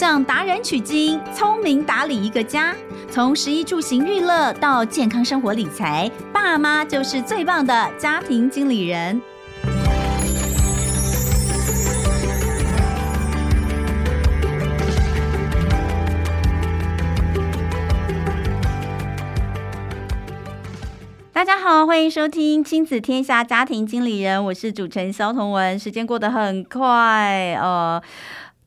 向达人取经，聪明打理一个家。从食衣住行娱乐到健康生活理财，爸妈就是最棒的家庭经理人。大家好，欢迎收听《亲子天下家庭经理人》，我是主持人萧同文。时间过得很快，呃。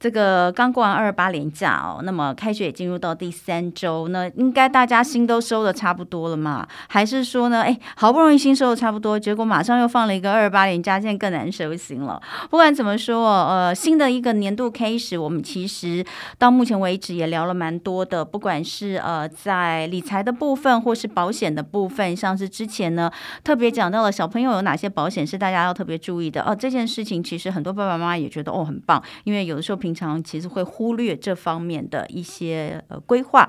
这个刚过完二八连假哦，那么开学也进入到第三周，那应该大家心都收的差不多了嘛？还是说呢，哎，好不容易心收的差不多，结果马上又放了一个二八连假，现在更难收心了。不管怎么说，呃，新的一个年度开始，我们其实到目前为止也聊了蛮多的，不管是呃在理财的部分，或是保险的部分，像是之前呢特别讲到了小朋友有哪些保险是大家要特别注意的哦。这件事情其实很多爸爸妈妈也觉得哦很棒，因为有的时候平。平常其实会忽略这方面的一些呃规划。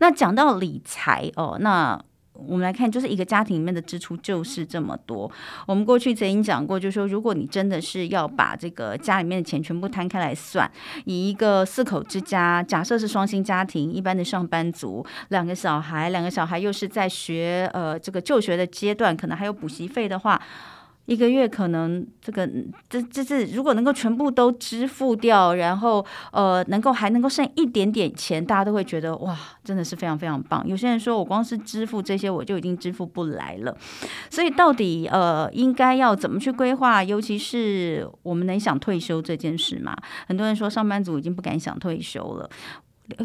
那讲到理财哦，那我们来看，就是一个家庭里面的支出就是这么多。我们过去曾经讲过，就是说，如果你真的是要把这个家里面的钱全部摊开来算，以一个四口之家，假设是双薪家庭，一般的上班族，两个小孩，两个小孩又是在学呃这个就学的阶段，可能还有补习费的话。一个月可能这个这这是如果能够全部都支付掉，然后呃能够还能够剩一点点钱，大家都会觉得哇，真的是非常非常棒。有些人说我光是支付这些我就已经支付不来了，所以到底呃应该要怎么去规划？尤其是我们能想退休这件事嘛？很多人说上班族已经不敢想退休了。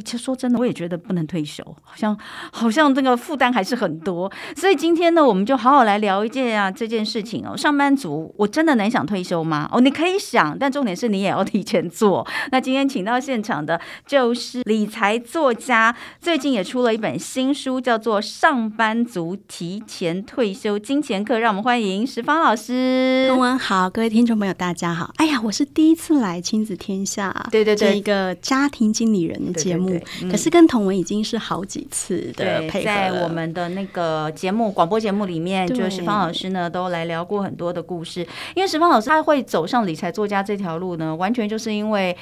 其实说真的，我也觉得不能退休，好像好像这个负担还是很多。所以今天呢，我们就好好来聊一件啊这件事情哦。上班族，我真的能想退休吗？哦，你可以想，但重点是你也要提前做。那今天请到现场的就是理财作家，最近也出了一本新书，叫做《上班族提前退休金钱课》。让我们欢迎石方老师。中文好，各位听众朋友大家好。哎呀，我是第一次来亲子天下，对对对，一个家庭经理人节目。可是跟童文已经是好几次的配合，在我们的那个节目广播节目里面，就是石方老师呢都来聊过很多的故事。因为石方老师他会走上理财作家这条路呢，完全就是因为。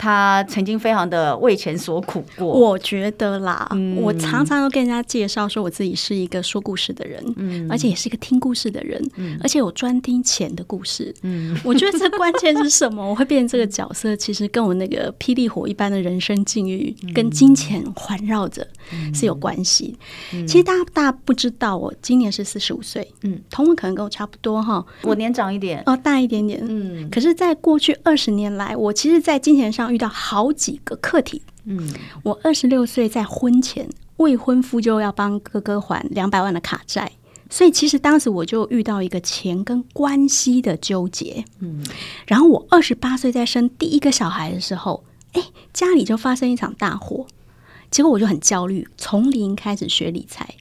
他曾经非常的为钱所苦过，我觉得啦，嗯、我常常都跟人家介绍说我自己是一个说故事的人，嗯，而且也是一个听故事的人，嗯，而且我专听钱的故事，嗯，我觉得这关键是什么？我会变成这个角色，其实跟我那个霹雳火一般的人生境遇，跟金钱环绕着是有关系。嗯、其实大家大家不知道，我今年是四十五岁，嗯，彤雯可能跟我差不多哈，我年长一点，哦，大一点点，嗯，可是，在过去二十年来，我其实，在金钱上。遇到好几个课题，嗯，我二十六岁在婚前，未婚夫就要帮哥哥还两百万的卡债，所以其实当时我就遇到一个钱跟关系的纠结，嗯，然后我二十八岁在生第一个小孩的时候，哎，家里就发生一场大火，结果我就很焦虑，从零开始学理财，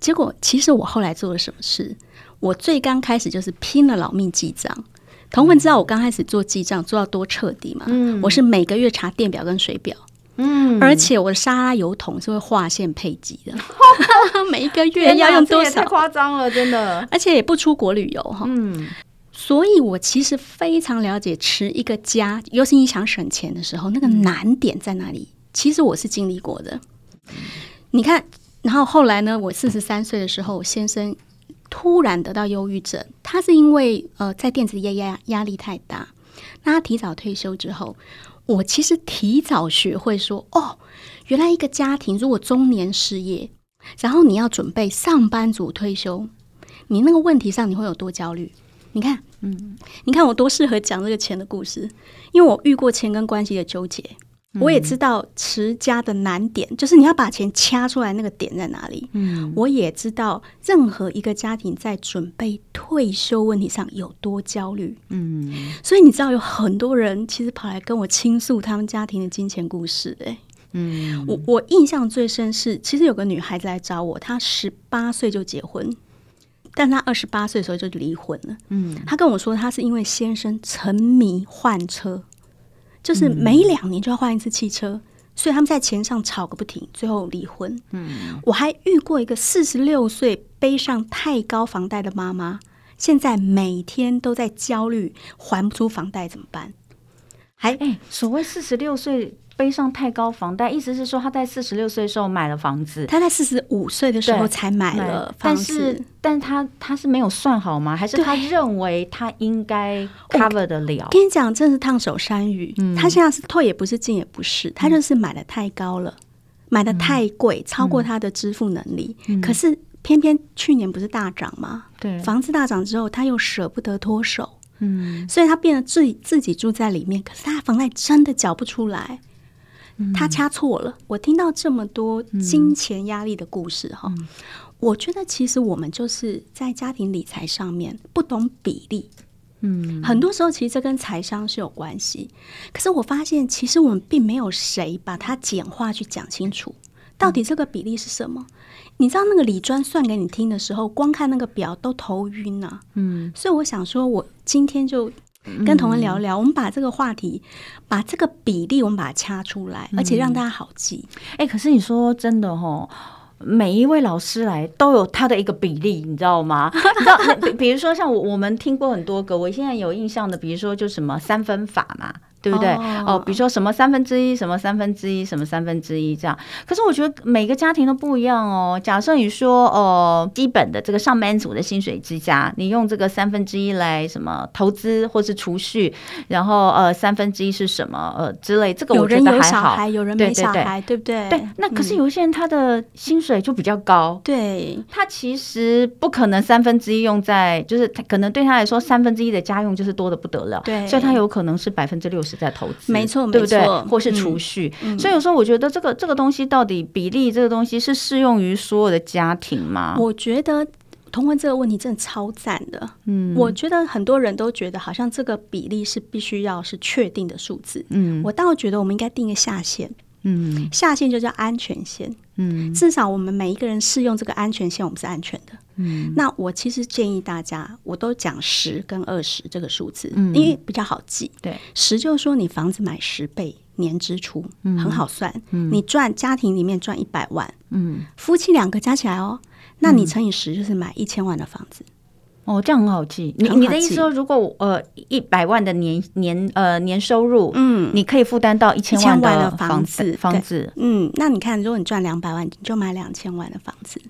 结果其实我后来做了什么事？我最刚开始就是拼了老命记账。彤雯知道我刚开始做记账做到多彻底吗？嗯，我是每个月查电表跟水表，嗯，而且我的沙拉油桶是会划线配给的，每一个月要用多少？太夸张了，真的。而且也不出国旅游哈，嗯，所以我其实非常了解持一个家，尤其你想省钱的时候，那个难点在哪里？其实我是经历过的。你看，然后后来呢？我四十三岁的时候，我先生。突然得到忧郁症，他是因为呃在电子业压压力太大。那他提早退休之后，我其实提早学会说哦，原来一个家庭如果中年失业，然后你要准备上班族退休，你那个问题上你会有多焦虑？你看，嗯，你看我多适合讲这个钱的故事，因为我遇过钱跟关系的纠结。我也知道持家的难点，就是你要把钱掐出来，那个点在哪里？嗯，我也知道任何一个家庭在准备退休问题上有多焦虑。嗯，所以你知道有很多人其实跑来跟我倾诉他们家庭的金钱故事。哎，嗯，我我印象最深是，其实有个女孩子来找我，她十八岁就结婚，但她二十八岁的时候就离婚了。嗯，她跟我说，她是因为先生沉迷换车。就是每两年就要换一次汽车，嗯，所以他们在钱上吵个不停，最后离婚。嗯，我还遇过一个四十六岁背上太高房贷的妈妈，现在每天都在焦虑还不出房贷怎么办？还哎，所谓四十六岁背上太高房贷，意思是说他在四十六岁的时候买了房子，他在四十五岁的时候才买了房子，但是，但他他是没有算好吗？还是他认为他应该 cover 得了？我跟你讲，真是烫手山芋。嗯，他现在是退也不是进也不是，他就是买的太高了，嗯、买的太贵，超过他的支付能力。嗯、可是偏偏去年不是大涨吗？对，房子大涨之后，他又舍不得脱手。嗯，所以他变得自己自己住在里面，可是他房贷真的缴不出来，嗯、他掐错了。我听到这么多金钱压力的故事哈，嗯、我觉得其实我们就是在家庭理财上面不懂比例。嗯，很多时候其实这跟财商是有关系，可是我发现其实我们并没有谁把它简化去讲清楚，到底这个比例是什么？你知道那个李专算给你听的时候，光看那个表都头晕啊。嗯，所以我想说，我今天就跟同仁聊聊，嗯、我们把这个话题，把这个比例，我们把它掐出来，而且让大家好记。哎、嗯欸，可是你说真的吼，每一位老师来都有他的一个比例，你知道吗？你知道，比比如说像我，我们听过很多个，我现在有印象的，比如说就什么三分法嘛。对不对？哦，哦，比如说什么三分之一，什么三分之一，什么三分之一这样。可是我觉得每个家庭都不一样哦。假设你说，呃，基本的这个上班族的薪水之家，你用这个三分之一来什么投资或是储蓄，然后呃三分之一是什么呃之类，这个我觉得还好。有人有小孩，有人没小孩，对，对，对，对不对？对。那可是有一些人他的薪水就比较高，对、嗯，他其实不可能三分之一用在，就是他可能对他来说三分之一的家用就是多的不得了，对，所以他有可能是百分之六十。是在投资，没错，对不对？没错，或是储蓄，嗯、所以有时候我觉得这个这个东西到底比例这个东西是适用于所有的家庭吗？我觉得同文这个问题真的超赞的。嗯，我觉得很多人都觉得好像这个比例是必须要是确定的数字。嗯，我倒觉得我们应该定一个下限。嗯，下限就叫安全线。嗯，至少我们每一个人适用这个安全线，我们是安全的。嗯，那我其实建议大家，我都讲十跟二十这个数字，嗯，因为比较好记。对，十就是说你房子买十倍年支出，嗯，很好算。嗯，你赚家庭里面赚一百万，嗯，夫妻两个加起来哦，那你乘以十就是买一千万的房子。哦，这样很好记。你你的意思说，如果呃一百万的年年呃年收入，嗯，你可以负担到一千万的房子房子，嗯，那你看，如果你赚两百万，你就买两千万的房子。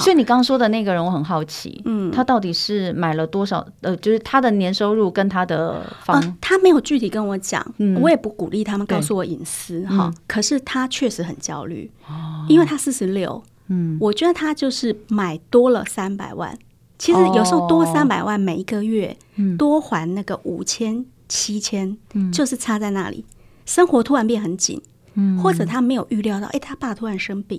所以你刚刚说的那个人，我很好奇，嗯，他到底是买了多少？呃，就是他的年收入跟他的房，呃、他没有具体跟我讲，嗯，我也不鼓励他们告诉我隐私哈。嗯、可是他确实很焦虑，哦，因为他四十六，嗯，我觉得他就是买多了三百万。其实有时候多三百万，每一个月多还那个五千七千，就是差在那里。生活突然变很紧，嗯或者他没有预料到，哎，他爸突然生病。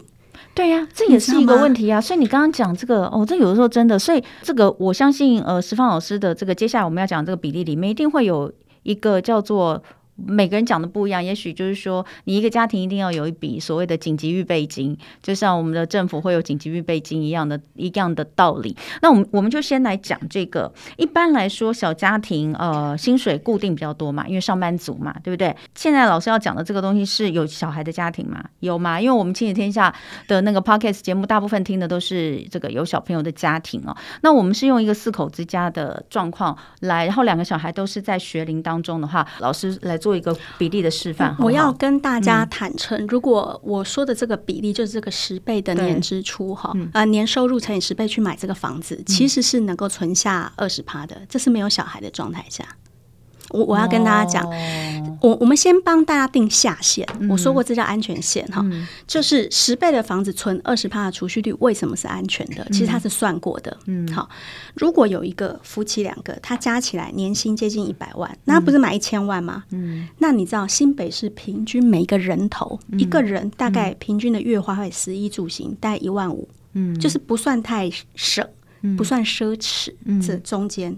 对呀，这也是一个问题啊。所以你刚刚讲这个，哦，这有的时候真的，所以这个我相信，呃，石方老师的这个接下来我们要讲这个比例里面，一定会有一个叫做。每个人讲的不一样，也许就是说，你一个家庭一定要有一笔所谓的紧急预备金，就像我们的政府会有紧急预备金一样的一样的道理。那我们我们就先来讲这个。一般来说，小家庭呃薪水固定比较多嘛，因为上班族嘛，对不对？现在老师要讲的这个东西是有小孩的家庭吗？有吗？因为我们亲子天下的那个 podcast 节目，大部分听的都是这个有小朋友的家庭哦。那我们是用一个四口之家的状况来，然后两个小孩都是在学龄当中的话，老师来做。一个比例的示范，我要跟大家坦诚，嗯、如果我说的这个比例就是这个十倍的年支出哈，嗯、呃，年收入乘以十倍去买这个房子，其实是能够存下二十趴的，这是没有小孩的状态下。我我要跟大家讲，哦、我我们先帮大家定下限。嗯、我说过这叫安全线哈，嗯、就是十倍的房子存二十趴的储蓄率，为什么是安全的？其实它是算过的。嗯，好，如果有一个夫妻两个，他加起来年薪接近一百万，那他不是买一千万吗？嗯，那你知道新北市平均每一个人头、嗯、一个人大概平均的月花费食衣住行大概一万五，嗯，就是不算太省。不算奢侈，嗯、这中间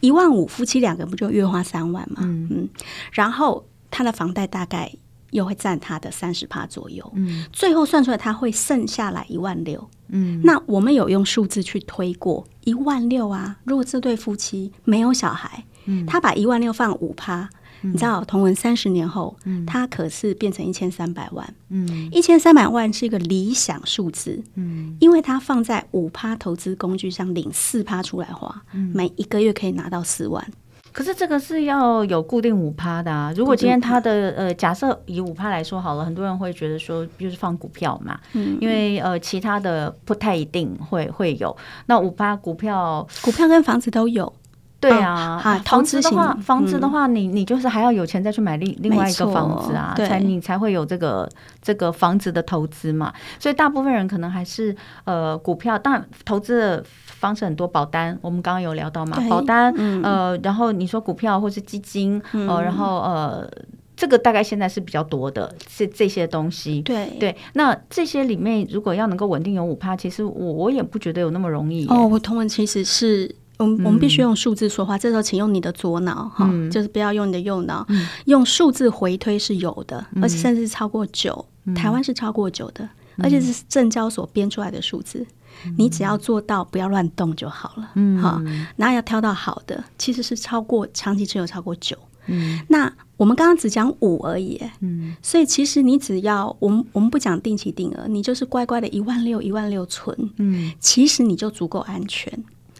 一万五，夫妻两个不就月花三万吗？嗯，嗯，然后他的房贷大概又会占他的三十趴左右，嗯，最后算出来他会剩下来一万六，嗯，那我们有用数字去推过一万六啊，如果这对夫妻没有小孩，嗯，他把一万六放五趴。你知道，同文三十年后，嗯，它可是变成一千三百万，嗯，一千三百万是一个理想数字，嗯，因为它放在五趴投资工具上领四趴出来花，嗯，每一个月可以拿到四万，可是这个是要有固定五趴的啊。如果今天他的呃，假设以五趴来说好了，很多人会觉得说，就是放股票嘛，嗯，因为呃，其他的不太一定会会有。那五趴股票，股票跟房子都有。对啊，啊，房子的话，房子的话，你你就是还要有钱再去买另另外一个房子啊，才你才会有这个这个房子的投资嘛。所以大部分人可能还是呃股票，当然投资的方式很多，保单我们刚刚有聊到嘛，保单呃，然后你说股票或是基金呃，然后呃这个大概现在是比较多的这这些东西。对对，那这些里面如果要能够稳定有五趴，其实我我也不觉得有那么容易。哦，我同文其实是。我们我们必须用数字说话，这时候请用你的左脑哈，嗯、就是不要用你的右脑，嗯、用数字回推是有的，嗯、而且甚至是超过九、嗯，台湾是超过九的，嗯、而且是证交所编出来的数字，嗯、你只要做到不要乱动就好了，嗯，好，然后要挑到好的，其实是超过长期持有超过九，嗯，那我们刚刚只讲五而已，嗯，所以其实你只要我们我们不讲定期定额，你就是乖乖的一万六一万六存，嗯，其实你就足够安全。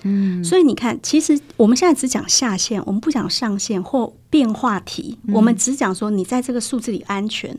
嗯，所以你看，其实我们现在只讲下限，我们不讲上限或变化题，嗯、我们只讲说你在这个数字里安全。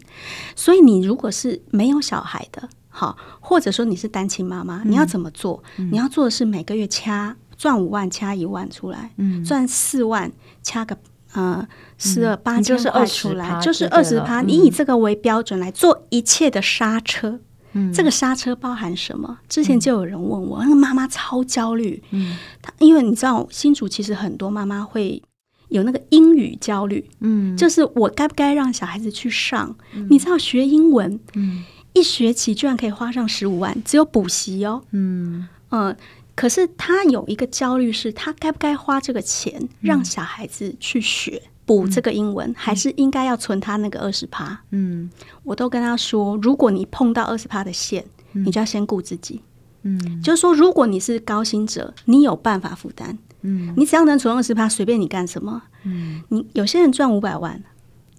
所以你如果是没有小孩的，好，或者说你是单亲妈妈，你要怎么做？嗯、你要做的是每个月掐赚五万，掐一万出来，嗯，赚四万，掐个呃四二八千块出来，就是二十趴。你以这个为标准来做一切的刹车。嗯、这个刹车包含什么？之前就有人问我，那个妈妈超焦虑。嗯，她因为你知道，新竹其实很多妈妈会有那个英语焦虑。嗯，就是我该不该让小孩子去上？嗯、你知道学英文，嗯，一学期居然可以花上十五万，只有补习哦。嗯嗯、呃，可是他有一个焦虑，是他该不该花这个钱让小孩子去学？补这个英文，还是应该要存他那个二十趴。嗯，我都跟他说，如果你碰到二十趴的线，嗯、你就要先顾自己。嗯，就是说，如果你是高薪者，你有办法负担。嗯，你只要能存二十趴，随便你干什么。嗯，你有些人赚五百万，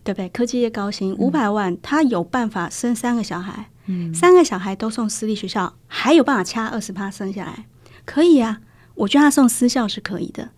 对不对？科技业高薪五百万，他有办法生三个小孩。嗯，三个小孩都送私立学校，还有办法掐二十趴生下来，可以啊。我觉得他送私校是可以的。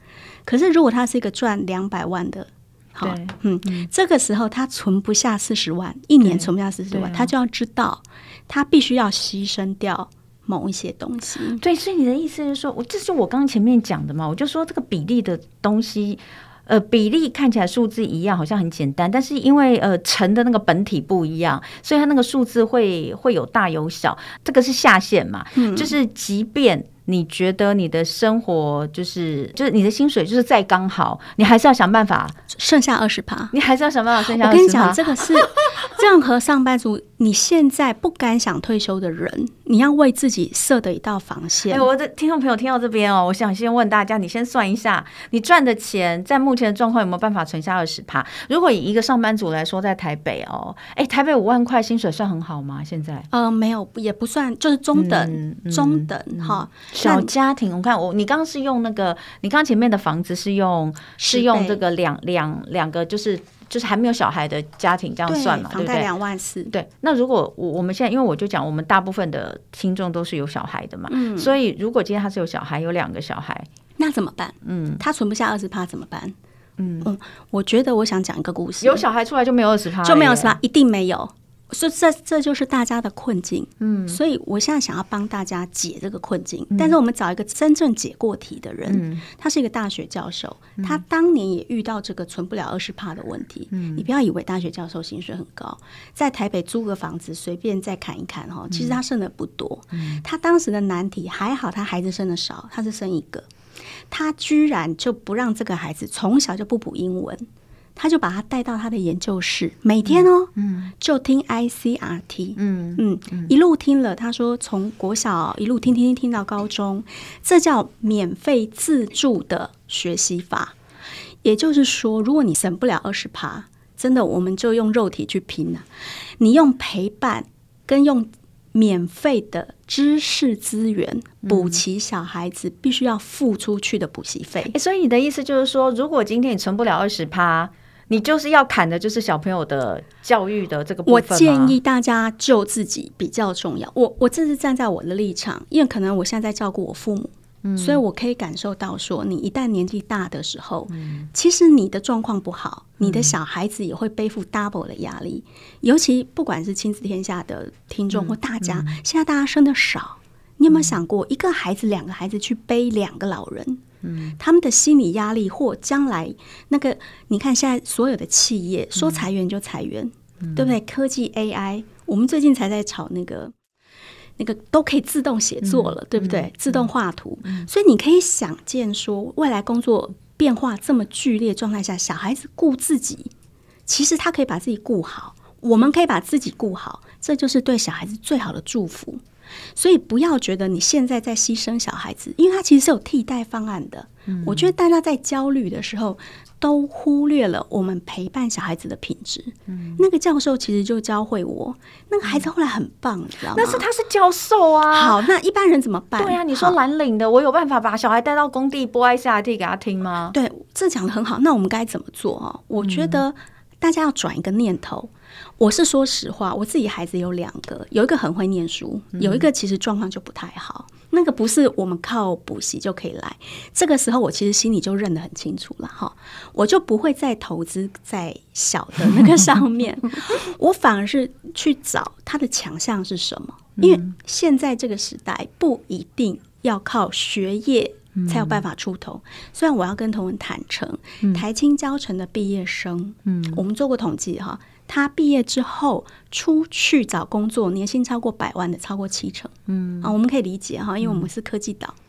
可是如果他是一个赚两百万的，好，嗯，嗯，这个时候他存不下四十万，一年存不下四十万，他就要知道，他必须要牺牲掉某一些东西。对，所以你的意思是说，我这是我刚刚前面讲的嘛？我就说这个比例的东西，呃，比例看起来数字一样，好像很简单，但是因为呃乘的那个本体不一样，所以它那个数字会会有大有小。这个是下限嘛？嗯，就是即便。你觉得你的生活就是就是你的薪水就是再刚好，你还是要想办法剩下二十趴，你还是要想办法剩下。我跟你讲，这个是 任何上班族，你现在不敢想退休的人，你要为自己设的一道防线。哎，我的听众朋友听到这边哦，我想先问大家，你先算一下，你赚的钱在目前的状况有没有办法存下二十趴？如果以一个上班族来说，在台北哦，哎，台北五万块薪水算很好吗？现在？呃，没有，也不算，就是中等，嗯嗯、中等哈。小家庭，我看我你刚刚是用那个，你刚刚前面的房子是用是用这个两两两个，就是就是还没有小孩的家庭这样算嘛，对不对？两万四。对，那如果我我们现在，因为我就讲，我们大部分的听众都是有小孩的嘛，嗯，所以如果今天他是有小孩，有两个小孩，那怎么办？嗯，他存不下二十趴怎么办？嗯嗯，我觉得我想讲一个故事，有小孩出来就没有二十趴，就没有二十趴，一定没有。所以这这就是大家的困境，嗯，所以我现在想要帮大家解这个困境，嗯、但是我们找一个真正解过题的人，嗯、他是一个大学教授，嗯、他当年也遇到这个存不了二十帕的问题。嗯，你不要以为大学教授薪水很高，在台北租个房子随便再砍一砍哈，其实他剩的不多。嗯，他当时的难题还好，他孩子生的少，他是生一个，他居然就不让这个孩子从小就不补英文。他就把他带到他的研究室，每天哦，嗯，就听 ICRT，嗯嗯，一路听了。他说从国小一路听听听听到高中，这叫免费自助的学习法。也就是说，如果你省不了二十趴，真的我们就用肉体去拼了。你用陪伴跟用免费的知识资源补齐小孩子必须要付出去的补习费。所以你的意思就是说，如果今天你存不了二十趴，你就是要砍的，就是小朋友的教育的这个部分。我建议大家救自己比较重要。我我这是站在我的立场，因为可能我现在在照顾我父母，嗯，所以我可以感受到说，你一旦年纪大的时候，嗯，其实你的状况不好，你的小孩子也会背负 double 的压力。嗯，尤其不管是亲子天下的听众或大家，嗯，现在大家生的少，你有没有想过，一个孩子、两个孩子去背两个老人？嗯，他们的心理压力或将来那个，你看现在所有的企业说裁员就裁员，嗯，对不对？科技 AI，我们最近才在炒那个。那个都可以自动写作了，嗯、对不对？嗯、自动画图，嗯、所以你可以想见说，未来工作变化这么剧烈状态下，小孩子顾自己，其实他可以把自己顾好，我们可以把自己顾好，这就是对小孩子最好的祝福。所以不要觉得你现在在牺牲小孩子，因为他其实是有替代方案的。嗯、我觉得大家在焦虑的时候，都忽略了我们陪伴小孩子的品质。嗯，那个教授其实就教会我，那个孩子后来很棒，你知道吗？但是他是教授啊。好，那一般人怎么办？对啊，你说蓝领的，我有办法把小孩带到工地播 ICRT 给他听吗？对，这讲的很好。那我们该怎么做啊？我觉得大家要转一个念头。我是说实话，我自己孩子有两个，有一个很会念书，有一个其实状况就不太好。嗯、那个不是我们靠补习就可以来。这个时候我其实心里就认得很清楚了哈，我就不会再投资在小的那个上 面，我反而是去找他的强项是什么。因为现在这个时代不一定要靠学业才有办法出头。虽然我要跟同仁坦诚，台青教成的毕业生，嗯，我们做过统计哈。他毕业之后出去找工作，年薪超过百万的超过七成。嗯。啊，我们可以理解哈，因为我们是科技岛，嗯、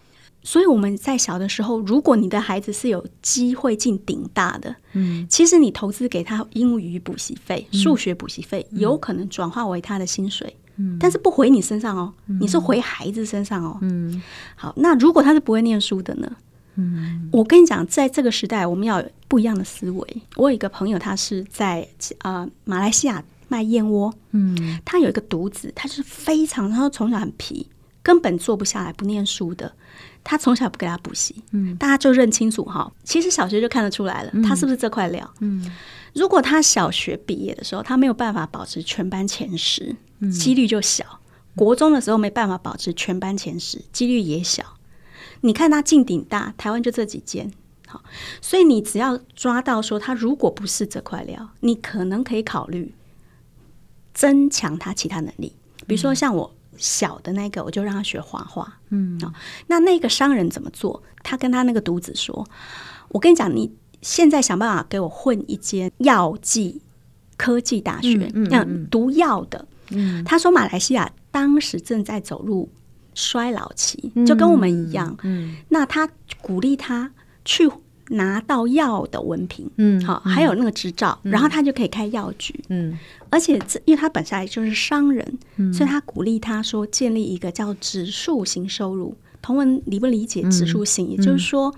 所以我们在小的时候，如果你的孩子是有机会进顶大的，嗯，其实你投资给他英语补习费、数学补习费，有可能转化为他的薪水，嗯，但是不回你身上哦，你是回孩子身上哦，嗯，好，那如果他是不会念书的呢？嗯，我跟你讲，在这个时代，我们要有不一样的思维。我有一个朋友，他是在啊、呃、马来西亚卖燕窝。嗯，他有一个独子，他是非常，他说从小很皮，根本坐不下来，不念书的。他从小不给他补习。嗯，大家就认清楚哈，其实小学就看得出来了，他是不是这块料？嗯，如果他小学毕业的时候，他没有办法保持全班前十，几率就小；国中的时候没办法保持全班前十，几率也小。你看他进顶大，台湾就这几间，好，所以你只要抓到说他如果不是这块料，你可能可以考虑增强他其他能力，比如说像我小的那个，我就让他学画画，嗯，那那个商人怎么做？他跟他那个独子说：“我跟你讲，你现在想办法给我混一间药剂科技大学，嗯，嗯，读药的。”嗯，他说马来西亚当时正在走入。衰老期就跟我们一样，那他鼓励他去拿到药的文凭，嗯，好，还有那个执照，嗯，然后他就可以开药局，嗯，而且这因为他本身就是商人，嗯，所以他鼓励他说建立一个叫指数型收入。同文理不理解指数型？嗯，也就是说，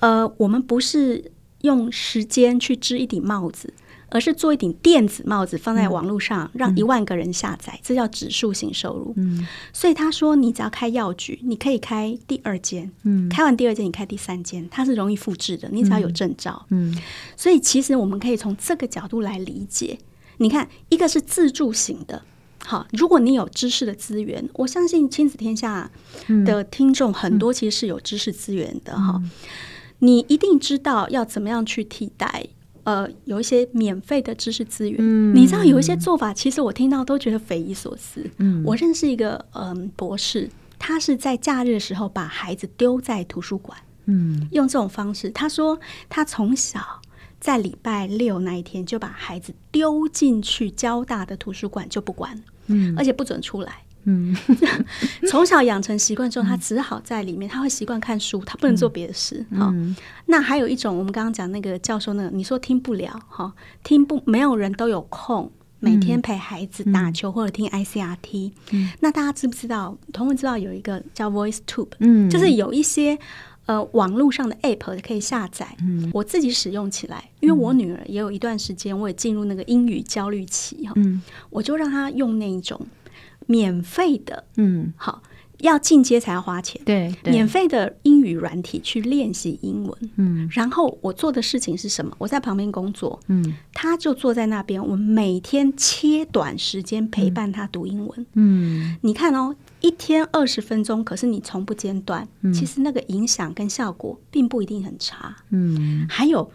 呃，我们不是用时间去织一顶帽子。而是做一顶电子帽子放在网络上，嗯、让一万个人下载，嗯、这叫指数型收入。嗯，所以他说，你只要开药局，你可以开第二间，嗯，开完第二间，你开第三间，它是容易复制的。你只要有证照，嗯，所以其实我们可以从这个角度来理解。你看，一个是自助型的，好，如果你有知识的资源，我相信亲子天下的听众很多其实是有知识资源的哈，嗯、你一定知道要怎么样去替代。呃，有一些免费的知识资源，嗯、你知道有一些做法，其实我听到都觉得匪夷所思。嗯，我认识一个嗯、呃、博士，他是在假日的时候把孩子丢在图书馆，嗯，用这种方式，他说他从小在礼拜六那一天就把孩子丢进去交大的图书馆就不管，嗯，而且不准出来。嗯，从小养成习惯之后，他只好在里面。他会习惯看书，他不能做别的事。好，那还有一种，我们刚刚讲那个教授，那个你说听不了哈，听不，没有人都有空每天陪孩子打球或者听 ICRT。那大家知不知道？同文知道有一个叫 VoiceTube，嗯，就是有一些呃网络上的 App 可以下载。嗯，我自己使用起来，因为我女儿也有一段时间，我也进入那个英语焦虑期哈。嗯，我就让她用那一种。免费的，嗯，好，要进阶才要花钱。对，对，免费的英语软体去练习英文，嗯，然后我做的事情是什么？我在旁边工作，嗯，他就坐在那边，我每天切短时间陪伴他读英文，嗯，你看哦，一天二十分钟，可是你从不间断，嗯、其实那个影响跟效果并不一定很差。嗯，还有，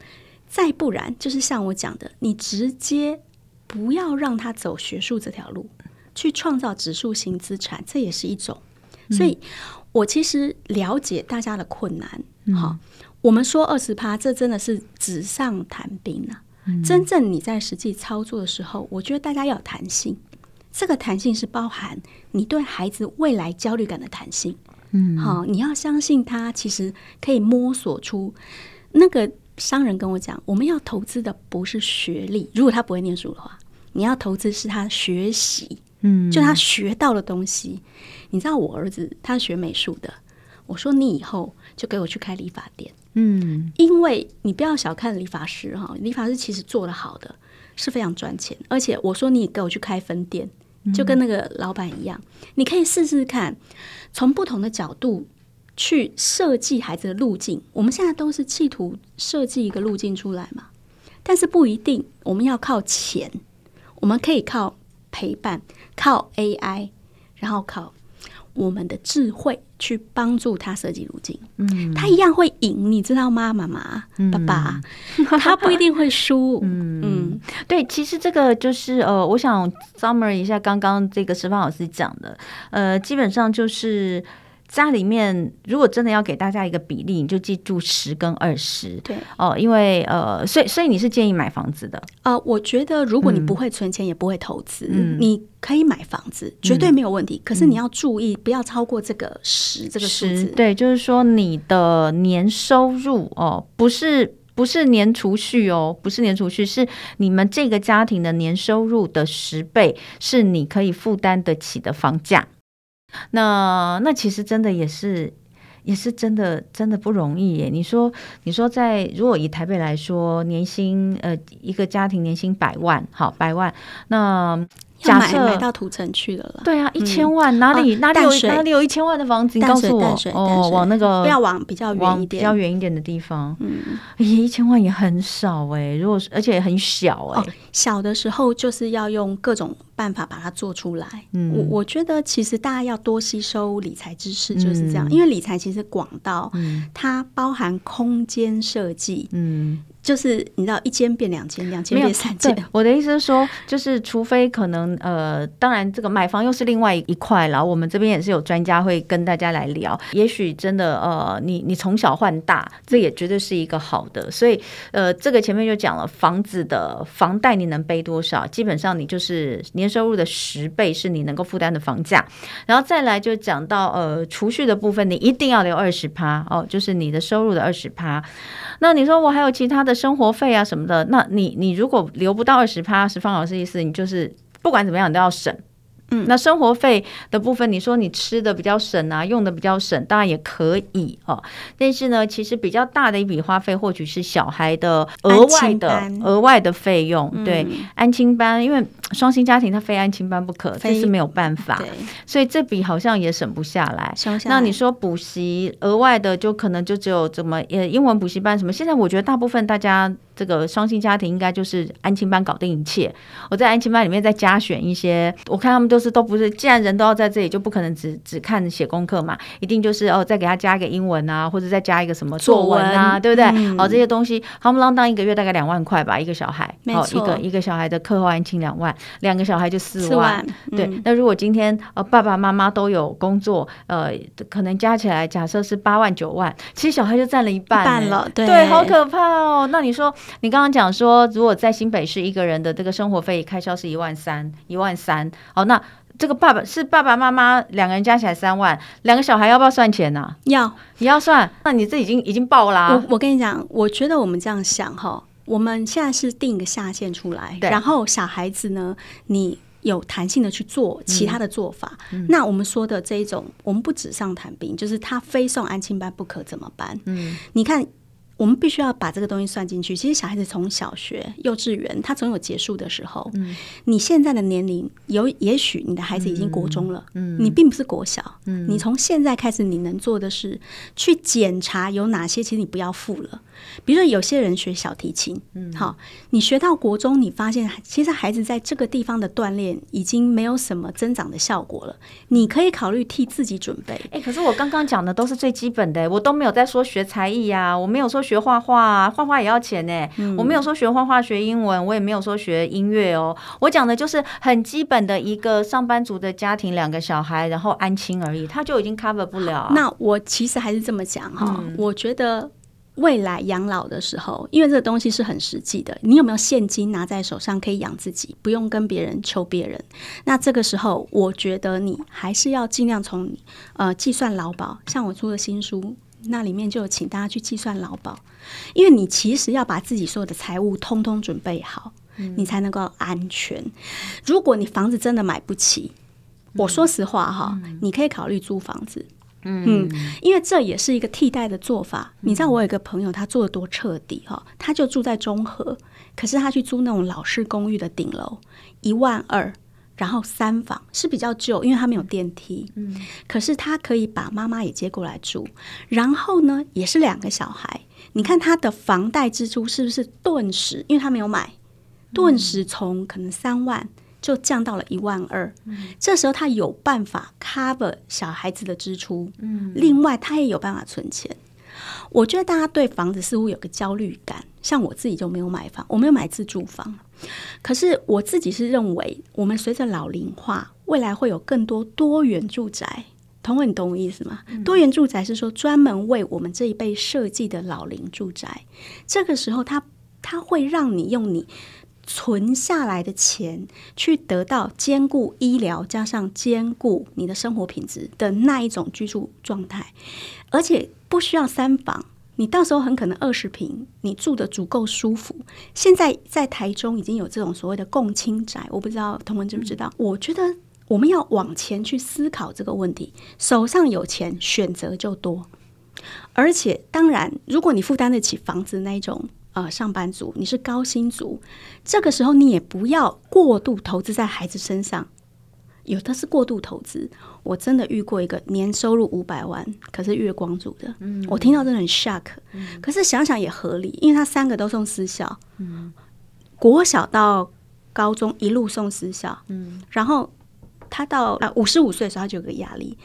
再不然就是像我讲的，你直接不要让他走学术这条路，去创造指数型资产，这也是一种。嗯、所以，我其实了解大家的困难。好、嗯，我们说二十趴，这真的是纸上谈兵啊。嗯、真正你在实际操作的时候，我觉得大家要有弹性。这个弹性是包含你对孩子未来焦虑感的弹性，嗯，好，你要相信他其实可以摸索出。那个商人跟我讲，我们要投资的不是学历，如果他不会念书的话，你要投资是他学习，嗯，就他学到的东西。你知道我儿子他学美术的，我说你以后就给我去开理发店，嗯，因为你不要小看理发师哈，理发师其实做的好的是非常赚钱，而且我说你给我去开分店。就跟那个老板一样，你可以试试看，从不同的角度去设计孩子的路径。我们现在都是企图设计一个路径出来嘛，但是不一定。我们要靠钱，我们可以靠陪伴，靠 AI，然后靠。我们的智慧去帮助他设计路径，嗯，他一样会赢，你知道吗？妈妈、嗯、爸爸，他不一定会输，嗯嗯，对，其实这个就是呃，我想 summary 一下刚刚这个石方老师讲的，呃，基本上就是。家里面如果真的要给大家一个比例，你就记住十跟二十。对哦，因为呃，所以所以你是建议买房子的？呃，我觉得如果你不会存钱，也不会投资，嗯，你可以买房子，绝对没有问题。嗯，可是你要注意，不要超过这个十这个数字。对，就是说你的年收入哦，不是不是年储蓄哦，不是年储蓄，是你们这个家庭的年收入的十倍，是你可以负担得起的房价。那那其实真的也是，也是真的真的不容易耶。你说你说在如果以台北来说，年薪呃一个家庭年薪百万，好百万，那。假设买到土城去了了，对啊，一千万哪里哪里有哪里有一千万的房子？你告诉我哦，往那个不要往比较远一点，比较远一点的地方。嗯，一千万也很少哎，如果而且很小哎，小的时候就是要用各种办法把它做出来。嗯，我我觉得其实大家要多吸收理财知识，就是这样，因为理财其实广到它包含空间设计，嗯。就是你知道，一间变两间，两间变三间。我的意思是说，就是除非可能呃，当然这个买房又是另外一块了。我们这边也是有专家会跟大家来聊。也许真的呃，你你从小换大，这也绝对是一个好的。所以呃，这个前面就讲了，房子的房贷你能背多少？基本上你就是年收入的十倍是你能够负担的房价。然后再来就讲到呃，储蓄的部分，你一定要留二十趴哦，就是你的收入的二十趴。那你说我还有其他的？生活费啊什么的，那你你如果留不到二十趴，是方老师意思，你就是不管怎么样你都要省。嗯，那生活费的部分，你说你吃的比较省啊，用的比较省，当然也可以哦。但是呢，其实比较大的一笔花费，或许是小孩的额外的额外的费用。嗯、对，安亲班，因为双薪家庭他非安亲班不可，这是没有办法。所以这笔好像也省不下来。下来那你说补习额外的，就可能就只有怎么呃英文补习班什么？现在我觉得大部分大家。这个双薪家庭应该就是安亲班搞定一切。我在安亲班里面再加选一些，我看他们都是都不是，既然人都要在这里，就不可能只只看写功课嘛，一定就是哦，再给他加一个英文啊，或者再加一个什么作文啊，文对不对？嗯、哦，这些东西，他们啷当一个月大概两万块吧，一个小孩，没错，一个一个小孩的课后安亲两万，两个小孩就四万，对。那如果今天呃爸爸妈妈都有工作，呃，可能加起来假设是八万九万，其实小孩就占了一半，一半了，对，对，好可怕哦。那你说？你刚刚讲说，如果在新北市一个人的这个生活费开销是一万三，一万三，好，那这个爸爸是爸爸妈妈两个人加起来三万，两个小孩要不要算钱呢？啊？要，你要算，那你这已经已经爆啦，啊。我我跟你讲，我觉得我们这样想哈，我们现在是定一个下限出来，然后小孩子呢，你有弹性的去做其他的做法。嗯，那我们说的这一种，我们不纸上谈兵，就是他非送安亲班不可怎么办？嗯，你看。我们必须要把这个东西算进去。其实小孩子从小学、幼稚园，他总有结束的时候。嗯，你现在的年龄有，也许你的孩子已经国中了。嗯，你并不是国小。嗯，你从现在开始，你能做的是去检查有哪些，其实你不要付了。比如说，有些人学小提琴，嗯，好，你学到国中，你发现其实孩子在这个地方的锻炼已经没有什么增长的效果了。你可以考虑替自己准备。哎，可是我刚刚讲的都是最基本的，我都没有在说学才艺呀，我没有说学。画画画，画画也要钱呢。嗯、我没有说学画画、学英文，我也没有说学音乐哦。我讲的就是很基本的一个上班族的家庭，两个小孩，然后安亲而已，他就已经 cover 不了。那我其实还是这么讲哈，嗯、我觉得未来养老的时候，因为这个东西是很实际的，你有没有现金拿在手上可以养自己，不用跟别人求别人？那这个时候，我觉得你还是要尽量从呃计算劳保，像我出的新书。那里面就请大家去计算劳保，因为你其实要把自己所有的财务通通准备好，嗯、你才能够安全。如果你房子真的买不起，嗯、我说实话哈，嗯、你可以考虑租房子，嗯，嗯，因为这也是一个替代的做法。嗯、你知道我有一个朋友，他做的多彻底哈，他就住在中和，可是他去租那种老式公寓的顶楼，一万二。然后三房是比较旧，因为他没有电梯。嗯，可是他可以把妈妈也接过来住。然后呢，也是两个小孩。你看他的房贷支出是不是顿时？因为他没有买，顿时从可能三万就降到了一万二。嗯，这时候他有办法 cover 小孩子的支出。嗯，另外他也有办法存钱。我觉得大家对房子似乎有个焦虑感，像我自己就没有买房，我没有买自住房。可是我自己是认为，我们随着老龄化，未来会有更多多元住宅。彤雯，你懂我意思吗？嗯、多元住宅是说专门为我们这一辈设计的老龄住宅。这个时候它，它它会让你用你存下来的钱去得到兼顾医疗加上兼顾你的生活品质的那一种居住状态，而且不需要三房。你到时候很可能二十平，你住的足够舒服。现在在台中已经有这种所谓的共青宅，我不知道同文知不知道？嗯、我觉得我们要往前去思考这个问题。手上有钱，选择就多。而且，当然，如果你负担得起房子那一种呃上班族，你是高薪族，这个时候你也不要过度投资在孩子身上。有的是过度投资，我真的遇过一个年收入五百万，可是月光族的，嗯、我听到真的很 shock、嗯。可是想想也合理，因为他三个都送私校，嗯、国小到高中一路送私校，嗯、然后他到啊五十五岁的时候他就有个压力，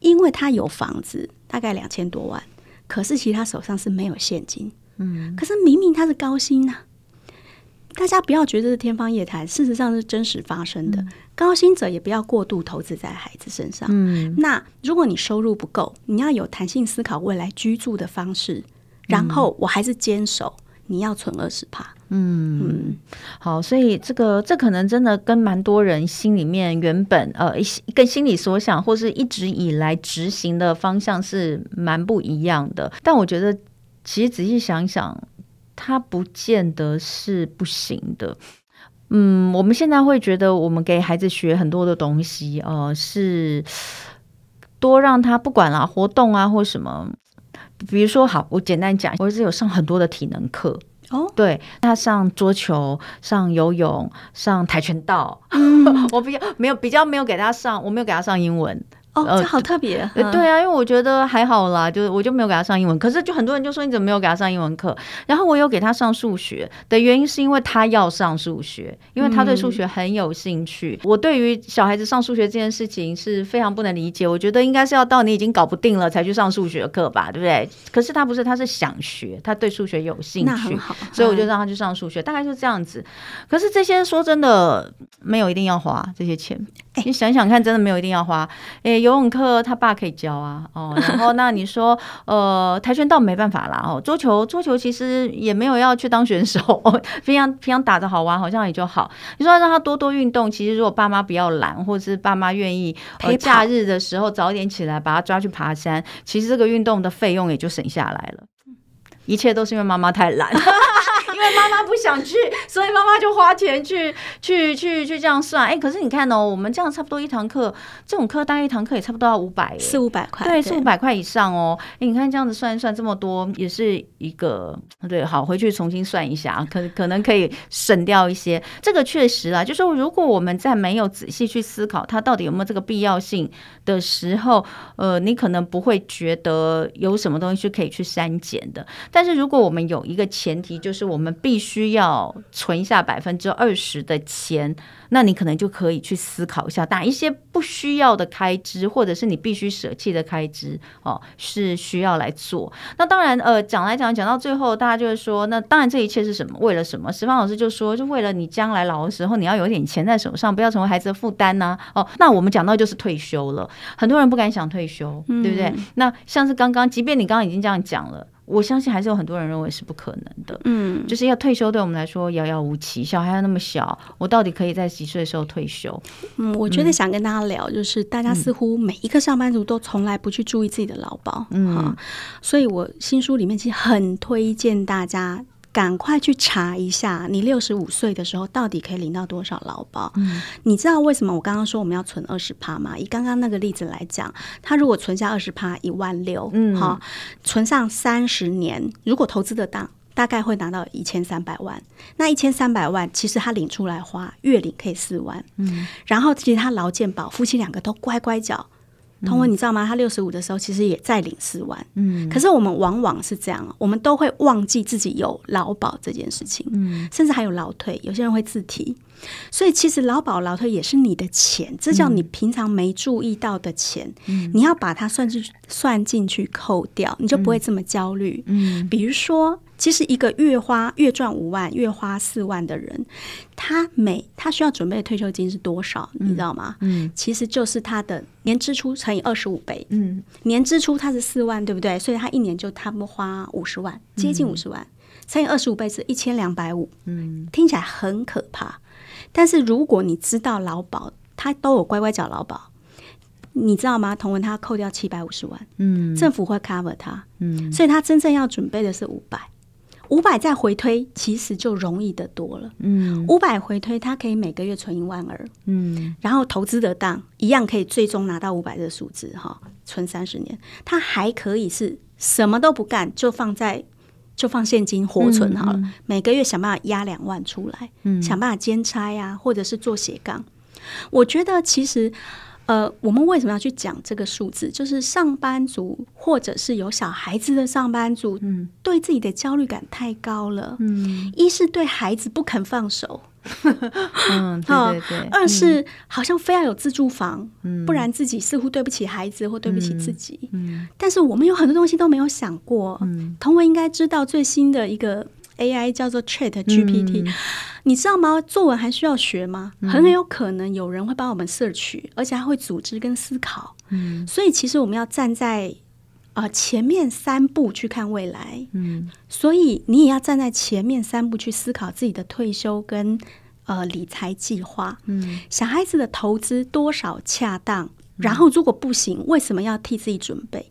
因为他有房子大概两千多万，可是其实他手上是没有现金，嗯、可是明明他是高薪呐、啊。大家不要觉得是天方夜谭，事实上是真实发生的。嗯、高薪者也不要过度投资在孩子身上。嗯，那如果你收入不够，你要有弹性思考未来居住的方式。然后我还是坚守，你要存二十趴。嗯嗯，嗯好，所以这个这可能真的跟蛮多人心里面原本呃跟心里所想或是一直以来执行的方向是蛮不一样的。但我觉得其实仔细想想。它不见得是不行的，嗯，我们现在会觉得，我们给孩子学很多的东西，呃，是多让他不管啦，活动啊或什么，比如说，好，我简单讲，我是有上很多的体能课哦，对，他上桌球、上游泳、上跆拳道，嗯、我比较没有比较没有给他上，我没有给他上英文。哦，这好特别。呃，对啊，因为我觉得还好啦，就我就没有给他上英文。可是就很多人就说，你怎么没有给他上英文课？然后我有给他上数学的原因是因为他要上数学，因为他对数学很有兴趣。嗯、我对于小孩子上数学这件事情是非常不能理解。我觉得应该是要到你已经搞不定了才去上数学课吧，对不对？可是他不是，他是想学，他对数学有兴趣，那很好。所以我就让他去上数学，嗯、大概就这样子。可是这些说真的没有一定要花这些钱，欸、你想想看，真的没有一定要花。诶。游泳课他爸可以教啊，哦，然后那你说，呃，跆拳道没办法啦，哦，桌球桌球其实也没有要去当选手，哦平常平常打着好玩，好像也就好。你说让他多多运动，其实如果爸妈比较懒，或者是爸妈愿意，呃，假日的时候早点起来把他抓去爬山，其实这个运动的费用也就省下来了。一切都是因为妈妈太懒。为妈妈不想去，所以妈妈就花钱去去去去这样算。哎，可是你看哦，我们这样差不多一堂课，这种课大概一堂课也差不多要五百，四五百块，对，四五百块以上哦。哎，你看这样子算一算，这么多也是一个对，好，回去重新算一下，可可能可以省掉一些。这个确实啊，就是说如果我们在没有仔细去思考它到底有没有这个必要性的时候，呃，你可能不会觉得有什么东西是可以去删减的。但是如果我们有一个前提，就是我们必须要存下百分之二十的钱，那你可能就可以去思考一下，哪一些不需要的开支，或者是你必须舍弃的开支哦，是需要来做。那当然，呃，讲来讲讲到最后，大家就会说，那当然这一切是什么？为了什么？石方老师就说，就为了你将来老的时候，你要有点钱在手上，不要成为孩子的负担呐。哦，那我们讲到就是退休了，很多人不敢想退休，对不对？嗯、那像是刚刚，即便你刚刚已经这样讲了。我相信还是有很多人认为是不可能的，嗯，就是要退休，对我们来说遥遥无期。小孩还那么小，我到底可以在几岁的时候退休？嗯，我觉得想跟大家聊，就是大家似乎每一个上班族都从来不去注意自己的劳保，嗯，所以我新书里面其实很推荐大家。赶快去查一下，你六十五岁的时候到底可以领到多少劳保？嗯，你知道为什么我刚刚说我们要存二十趴吗？以刚刚那个例子来讲，他如果存下二十趴，一万六，嗯，好，存上三十年，如果投资得当，大概会拿到一千三百万。那一千三百万，其实他领出来花，月领可以四万，嗯，然后其实他劳健保，夫妻两个都乖乖缴。彤雯，你知道吗？他六十五的时候，其实也在领四万。嗯，可是我们往往是这样，我们都会忘记自己有劳保这件事情。嗯，甚至还有劳退，有些人会自提。所以其实劳保、劳退也是你的钱，这叫你平常没注意到的钱。嗯，你要把它算进算进去扣掉，你就不会这么焦虑。嗯，比如说。其实一个月花月赚五万、月花四万的人，他每他需要准备的退休金是多少？嗯、你知道吗？嗯，其实就是他的年支出乘以二十五倍。嗯，年支出他是四万，对不对？所以他一年就差不多花五十万，接近五十万，嗯、乘以二十五倍是一千两百五。嗯，听起来很可怕。但是如果你知道劳保，他都有乖乖缴劳保，你知道吗？同文他扣掉七百五十万，嗯，政府会 cover 他，嗯，所以他真正要准备的是五百。五百再回推，其实就容易的多了。嗯，五百回推，它可以每个月存一万二。嗯，然后投资得当，一样可以最终拿到五百的数字哈，存三十年。它还可以是什么都不干，就放在就放现金活存好了。嗯嗯、每个月想办法压两万出来，嗯、想办法兼差呀，或者是做斜杠。我觉得其实。呃，我们为什么要去讲这个数字？就是上班族或者是有小孩子的上班族，嗯，对自己的焦虑感太高了。嗯，一是对孩子不肯放手，嗯，对对对；二是好像非要有自住房，嗯，不然自己似乎对不起孩子或对不起自己。嗯，但是我们有很多东西都没有想过。嗯，彤雯应该知道最新的一个。AI 叫做 Chat GPT，嗯、你知道吗？作文还需要学吗？嗯、很有可能有人会帮我们 search，而且还会组织跟思考。嗯，所以其实我们要站在呃前面三步去看未来。嗯，所以你也要站在前面三步去思考自己的退休跟呃理财计划。嗯，小孩子的投资多少恰当？然后如果不行，为什么要替自己准备？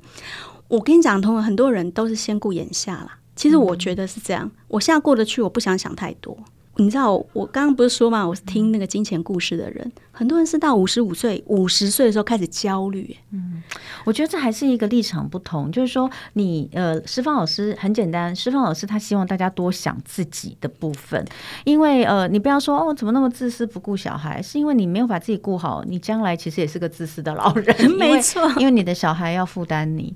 我跟你讲，彤雯很多人都是先顾眼下啦。其实我觉得是这样，我现在过得去，我不想想太多。你知道，我刚刚不是说嘛，我是听那个金钱故事的人，很多人是到五十五岁、五十岁的时候开始焦虑。嗯，我觉得这还是一个立场不同，就是说你呃，施方老师很简单，施方老师他希望大家多想自己的部分，因为呃，你不要说哦，怎么那么自私不顾小孩，是因为你没有把自己顾好，你将来其实也是个自私的老人。没错，因为你的小孩要负担你。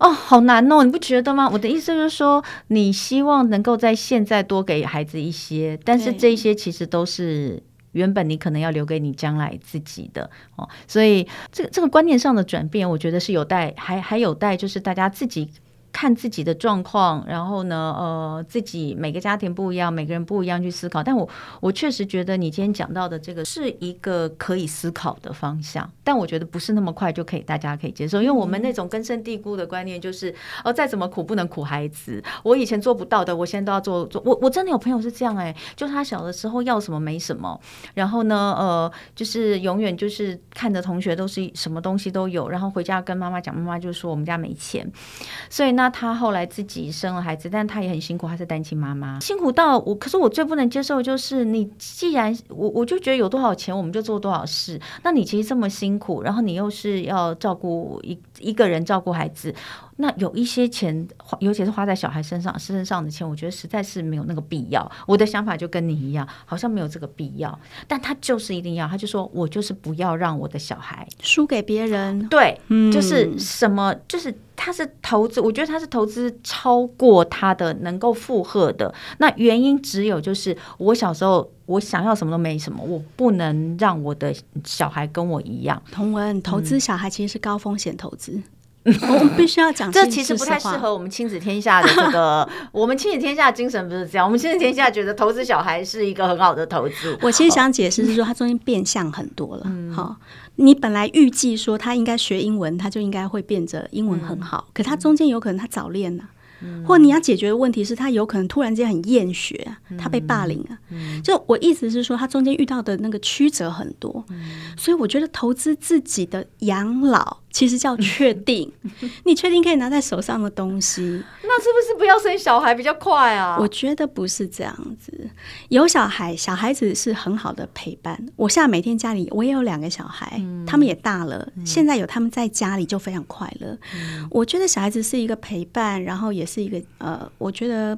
哦，好难哦，你不觉得吗？我的意思就是说，你希望能够在现在多给孩子一些，但是这些其实都是原本你可能要留给你将来自己的哦。所以，这个这个观念上的转变，我觉得是有待还还有待，就是大家自己。看自己的状况，然后呢，呃，自己每个家庭不一样，每个人不一样去思考。但我我确实觉得你今天讲到的这个是一个可以思考的方向，但我觉得不是那么快就可以大家可以接受，因为我们那种根深蒂固的观念就是，哦，再怎么苦不能苦孩子。我以前做不到的，我现在都要做做。我我真的有朋友是这样哎，就他小的时候要什么没什么，然后呢，呃，就是永远就是看着同学都是什么东西都有，然后回家跟妈妈讲，妈妈就说我们家没钱，所以呢。那她后来自己生了孩子，但她也很辛苦，她是单亲妈妈，辛苦到我。可是我最不能接受就是，你既然我我就觉得有多少钱我们就做多少事，那你其实这么辛苦，然后你又是要照顾一一个人照顾孩子。那有一些钱花，尤其是花在小孩身上身上的钱，我觉得实在是没有那个必要。我的想法就跟你一样，好像没有这个必要。但他就是一定要，他就说我就是不要让我的小孩输给别人。对，嗯，就是什么，就是他是投资，我觉得他是投资超过他的能够负荷的。那原因只有就是我小时候我想要什么都没什么，我不能让我的小孩跟我一样。同文，投资小孩其实是高风险投资。我们必须要讲，这其实不太适合我们亲子天下的这个。我们亲子天下的精神不是这样，我们亲子天下觉得投资小孩是一个很好的投资。我其实想解释是说，它中间变相很多了。好，你本来预计说他应该学英文，他就应该会变得英文很好，可他中间有可能他早恋了。或你要解决的问题是他有可能突然间很厌学，他被霸凌了。就我意思是说，他中间遇到的那个曲折很多，所以我觉得投资自己的养老其实叫确定，你确定可以拿在手上的东西，那是不是不要生小孩比较快啊？我觉得不是这样子，有小孩，小孩子是很好的陪伴。我现在每天家里我也有两个小孩，他们也大了，现在有他们在家里就非常快乐。我觉得小孩子是一个陪伴，然后也。是一个呃，我觉得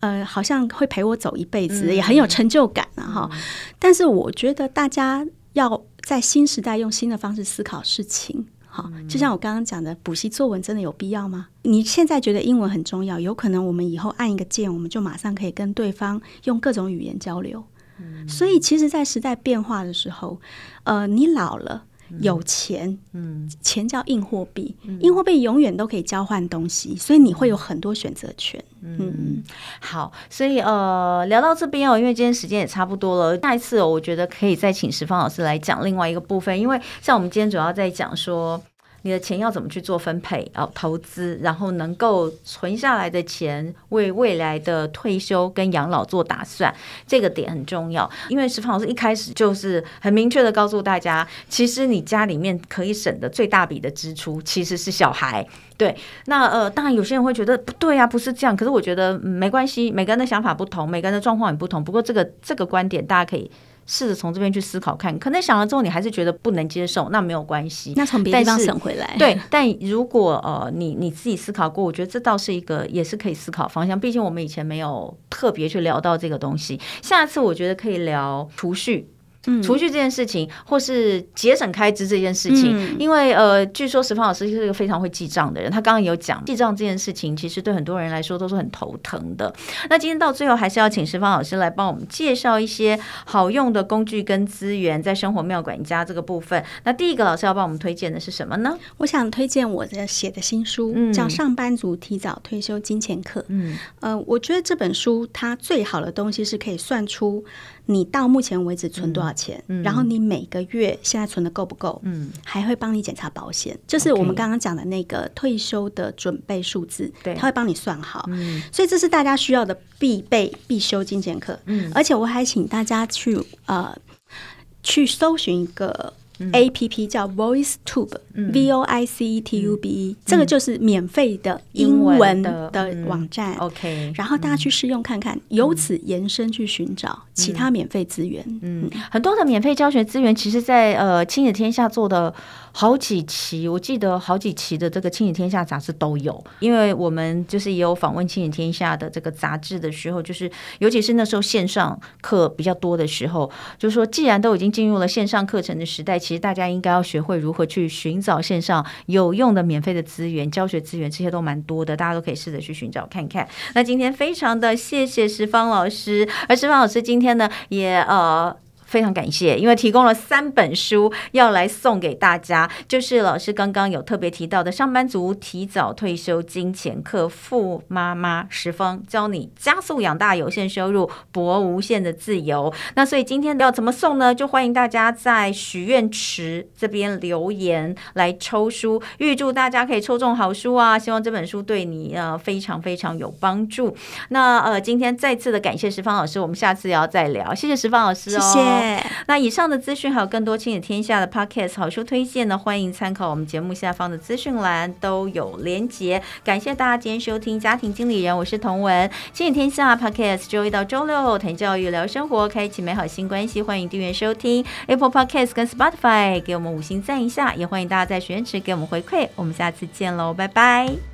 呃，好像会陪我走一辈子，嗯、也很有成就感啊哈。嗯、但是我觉得大家要在新时代用新的方式思考事情，好，嗯、就像我刚刚讲的，补习作文真的有必要吗？你现在觉得英文很重要，有可能我们以后按一个键，我们就马上可以跟对方用各种语言交流。嗯、所以，其实，在时代变化的时候，呃，你老了。有钱，嗯，钱叫硬货币，嗯、硬货币永远都可以交换东西，所以你会有很多选择权。嗯，好，所以呃，聊到这边哦，因为今天时间也差不多了，下一次哦，我觉得可以再请石方老师来讲另外一个部分，因为像我们今天主要在讲说。你的钱要怎么去做分配？哦，投资，然后能够存下来的钱为未来的退休跟养老做打算，这个点很重要。因为十方老师一开始就是很明确的告诉大家，其实你家里面可以省的最大笔的支出其实是小孩。对，那呃，当然有些人会觉得不对啊，不是这样。可是我觉得没关系，每个人的想法不同，每个人的状况也不同。不过这个这个观点大家可以。试着从这边去思考看，可能想了之后你还是觉得不能接受，那没有关系。那从别的地方省回来。对，但如果呃你你自己思考过，我觉得这倒是一个也是可以思考方向。毕竟我们以前没有特别去聊到这个东西，下次我觉得可以聊储蓄。储蓄这件事情，或是节省开支这件事情，嗯、因为呃，据说石方老师是一个非常会记账的人，他刚刚有讲记账这件事情，其实对很多人来说都是很头疼的。那今天到最后，还是要请石方老师来帮我们介绍一些好用的工具跟资源，在生活妙管家这个部分。那第一个老师要帮我们推荐的是什么呢？我想推荐我的写的新书，嗯、叫《上班族提早退休金钱课》。嗯，呃，我觉得这本书它最好的东西是可以算出。你到目前为止存多少钱？然后你每个月现在存的够不够？嗯，还会帮你检查保险，就是我们刚刚讲的那个退休的准备数字，对，他会帮你算好。嗯，所以这是大家需要的必备必修金钱课。嗯，而且我还请大家去呃去搜寻一个。A P P 叫 VoiceTube，V O I C E T U B E，这个就是免费的英文的网站。OK，然后大家去试用看看，由此延伸去寻找其他免费资源。嗯，很多的免费教学资源，其实在呃亲子天下做的。好几期，我记得好几期的这个《亲子天下》杂志都有，因为我们就是也有访问《亲子天下》的这个杂志的时候，就是尤其是那时候线上课比较多的时候，就是说，既然都已经进入了线上课程的时代，其实大家应该要学会如何去寻找线上有用的免费的资源、教学资源，这些都蛮多的，大家都可以试着去寻找看看。那今天非常的谢谢石方老师，而石方老师今天呢，也呃。非常感谢，因为提供了三本书要来送给大家，就是老师刚刚有特别提到的《上班族提早退休金钱课》，富妈妈十方教你加速养大有限收入，博无限的自由。那所以今天要怎么送呢？就欢迎大家在许愿池这边留言来抽书，预祝大家可以抽中好书啊！希望这本书对你呃非常非常有帮助。那呃，今天再次的感谢十方老师，我们下次也要再聊。谢谢十方老师哦，那以上的资讯还有更多亲子天下的 Podcast 好书推荐呢，欢迎参考我们节目下方的资讯栏都有连结。感谢大家今天收听家庭经理人，我是童文，亲子天下 Podcast 周一到周六谈教育聊生活，开启美好新关系，欢迎订阅收听 Apple Podcast 跟 Spotify，给我们五星赞一下，也欢迎大家在许愿池给我们回馈。我们下次见喽，拜拜。